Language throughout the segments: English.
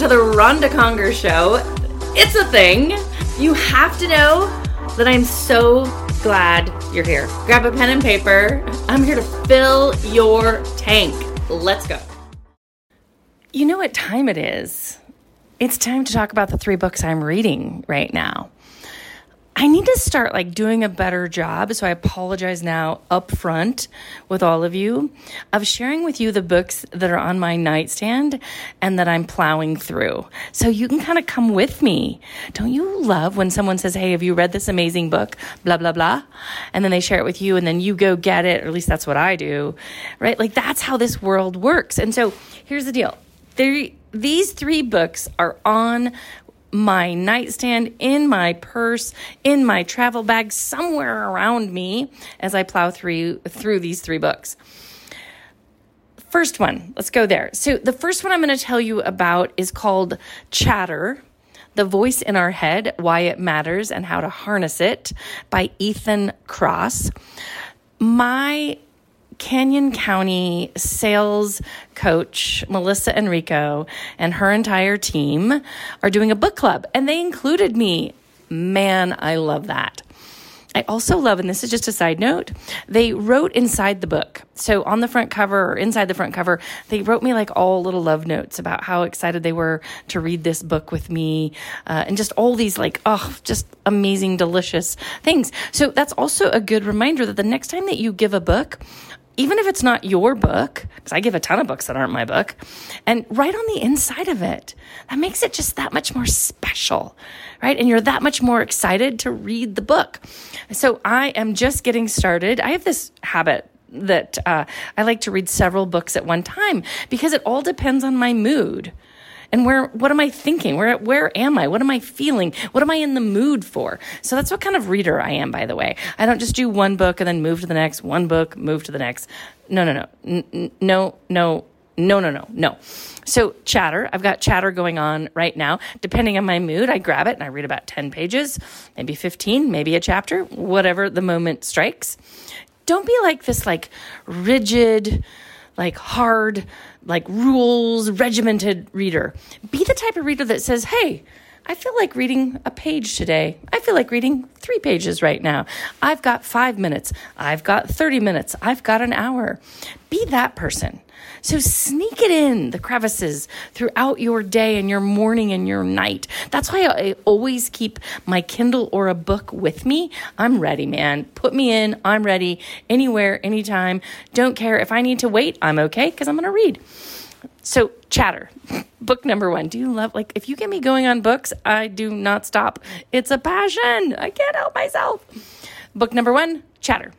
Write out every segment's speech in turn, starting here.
to the Ronda Conger Show. It's a thing. You have to know that I'm so glad you're here. Grab a pen and paper. I'm here to fill your tank. Let's go. You know what time it is? It's time to talk about the three books I'm reading right now. I need to start like doing a better job. So I apologize now up front with all of you of sharing with you the books that are on my nightstand and that I'm plowing through. So you can kind of come with me. Don't you love when someone says, Hey, have you read this amazing book? Blah, blah, blah. And then they share it with you and then you go get it. Or at least that's what I do, right? Like that's how this world works. And so here's the deal. There, these three books are on my nightstand, in my purse, in my travel bag, somewhere around me as I plow through through these three books. First one, let's go there. So the first one I'm going to tell you about is called Chatter. The Voice in Our Head, Why It Matters and How to Harness It by Ethan Kross. My Canyon County sales coach, Melissa Enrico, and her entire team are doing a book club, and they included me. Man, I love that. I also love, and this is just a side note, they wrote inside the book. So on the front cover or inside the front cover, they wrote me like all little love notes about how excited they were to read this book with me uh, and just all these like, oh, just amazing, delicious things. So that's also a good reminder that the next time that you give a book, even if it's not your book, because I give a ton of books that aren't my book, and write on the inside of it. That makes it just that much more special, right? And you're that much more excited to read the book. So I am just getting started. I have this habit that uh, I like to read several books at one time because it all depends on my mood and where what am I thinking? Where where am I? What am I feeling? What am I in the mood for? So that's what kind of reader I am, by the way. I don't just do one book and then move to the next, one book, move to the next. No, no, no, N- no, no, no, no, no, no. So, chatter, I've got chatter going on right now. Depending on my mood, I grab it and I read about 10 pages, maybe 15, maybe a chapter, whatever the moment strikes. Don't be like this, like rigid, like hard, like rules, regimented reader. Be the type of reader that says, hey, I feel like reading a page today. I feel like reading three pages right now. I've got five minutes. I've got 30 minutes. I've got an hour. Be that person. So sneak it in the crevices throughout your day and your morning and your night. That's why I always keep my Kindle or a book with me. I'm ready, man. Put me in. I'm ready anywhere, anytime. Don't care if I need to wait. I'm okay because I'm going to read. So, chatter. Book number one. Do you love, like, if you get me going on books, I do not stop. It's a passion. I can't help myself. Book number one, chatter.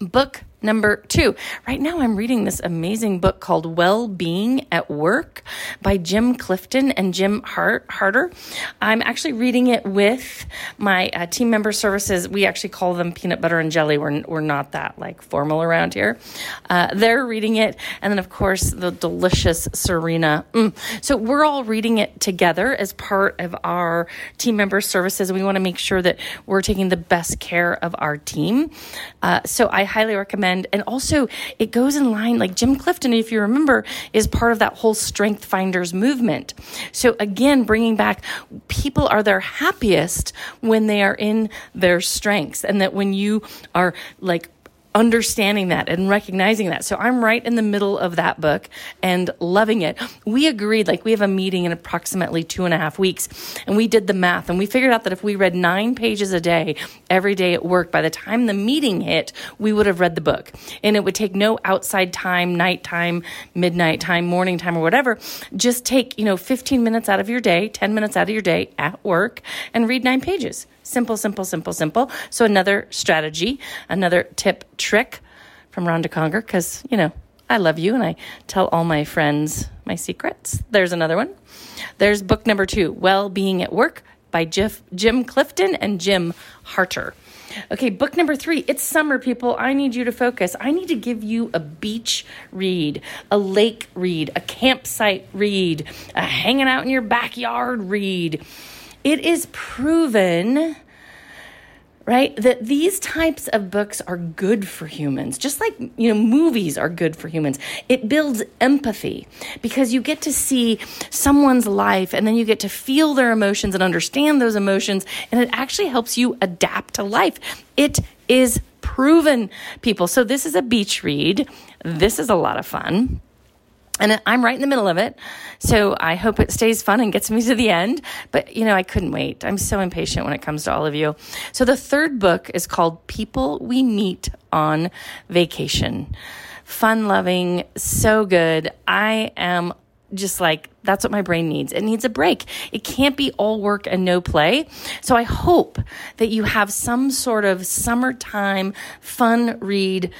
Book Number two, right now I'm reading this amazing book called Well Being at Work by Jim Clifton and Jim Hart- Harter. I'm actually reading it with my uh, team member services. We actually call them peanut butter and jelly. We're, we're not that like formal around here. Uh, they're reading it. And then, of course, the delicious Serena. Mm. So we're all reading it together as part of our team member services. We want to make sure that we're taking the best care of our team. Uh, so I highly recommend and and also it goes in line like Jim Clifton if you remember is part of that whole strength finders movement. So again bringing back people are their happiest when they are in their strengths and that when you are like understanding that and recognizing that. So I'm right in the middle of that book and loving it. We agreed, like, we have a meeting in approximately two and a half weeks, and we did the math, and we figured out that if we read nine pages a day every day at work, by the time the meeting hit, we would have read the book. And it would take no outside time, nighttime, midnight time, morning time, or whatever. Just take, you know, 15 minutes out of your day, 10 minutes out of your day at work, and read nine pages. Simple, simple, simple, simple. So, another strategy, another tip, trick from Ronda Conger, because, you know, I love you and I tell all my friends my secrets. There's another one. There's book number two, Well Being at Work by Jim Clifton and Jim Harter. Okay, book number three. It's summer, people. I need you to focus. I need to give you a beach read, a lake read, a campsite read, a hanging out in your backyard read. It is proven right? That these types of books are good for humans, just like, you know, movies are good for humans. It builds empathy because you get to see someone's life and then you get to feel their emotions and understand those emotions, and it actually helps you adapt to life. It is proven, people. So this is a beach read. This is a lot of fun. And I'm right in the middle of it. So I hope it stays fun and gets me to the end. But, you know, I couldn't wait. I'm so impatient when it comes to all of you. So the third book is called People We Meet on Vacation. Fun loving, so good. I am just like that's what my brain needs. It needs a break. It can't be all work and no play. So I hope that you have some sort of summertime fun read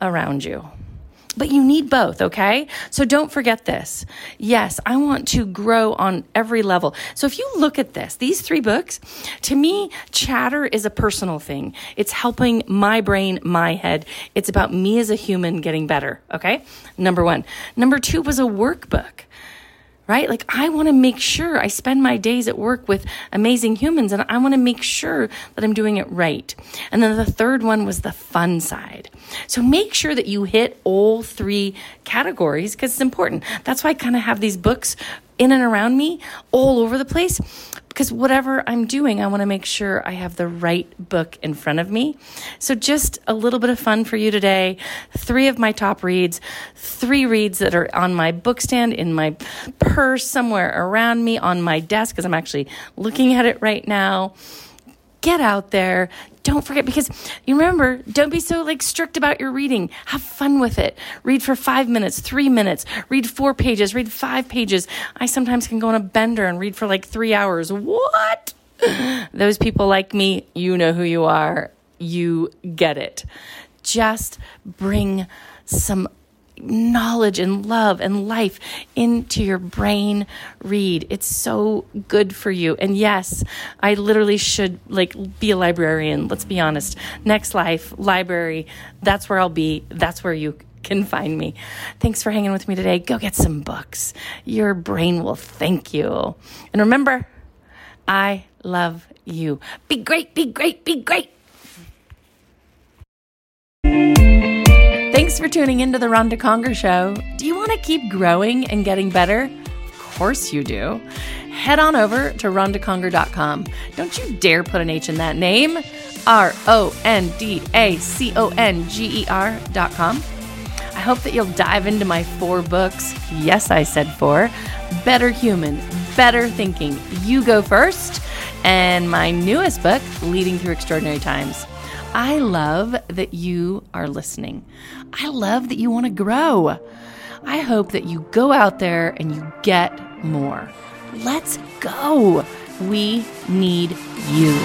around you. But you need both, okay? So don't forget this. Yes, I want to grow on every level. So if you look at this, these three books, to me, chatter is a personal thing. It's helping my brain, my head. It's about me as a human getting better, okay? Number one. Number two was a workbook right? Like, I want to make sure I spend my days at work with amazing humans and I want to make sure that I'm doing it right. And then the third one was the fun side. So make sure that you hit all three categories because it's important. That's why I kind of have these books in and around me all over the place because whatever I'm doing, I want to make sure I have the right book in front of me. So, just a little bit of fun for you today. Three of my top reads, three reads that are on my book stand, in my purse, somewhere around me, on my desk, because I'm actually looking at it right now get out there. Don't forget because you remember, don't be so like strict about your reading. Have fun with it. Read for five minutes, three minutes, read four pages, read five pages. I sometimes can go on a bender and read for like three hours. What? Those people like me, you know who you are. You get it. Just bring some knowledge and love and life into your brain read it's so good for you and yes i literally should like be a librarian let's be honest next life library that's where i'll be that's where you can find me. Thanks for hanging with me today. Go get some books. Your brain will thank you. And remember, I love you. Be great, be great, be great. Thanks for tuning into the Ronda Conger Show. Do you want to keep growing and getting better? Of course you do. Head on over to rondaconger.com. Don't you dare put an H in that name. R O N D A C O N G E R.com. I hope that you'll dive into my four books. Yes, I said four. Better Human, Better Thinking. You go first. And my newest book, Leading Through Extraordinary Times. I love that you are listening. I love that you want to grow. I hope that you go out there and you get more. Let's go. We need you.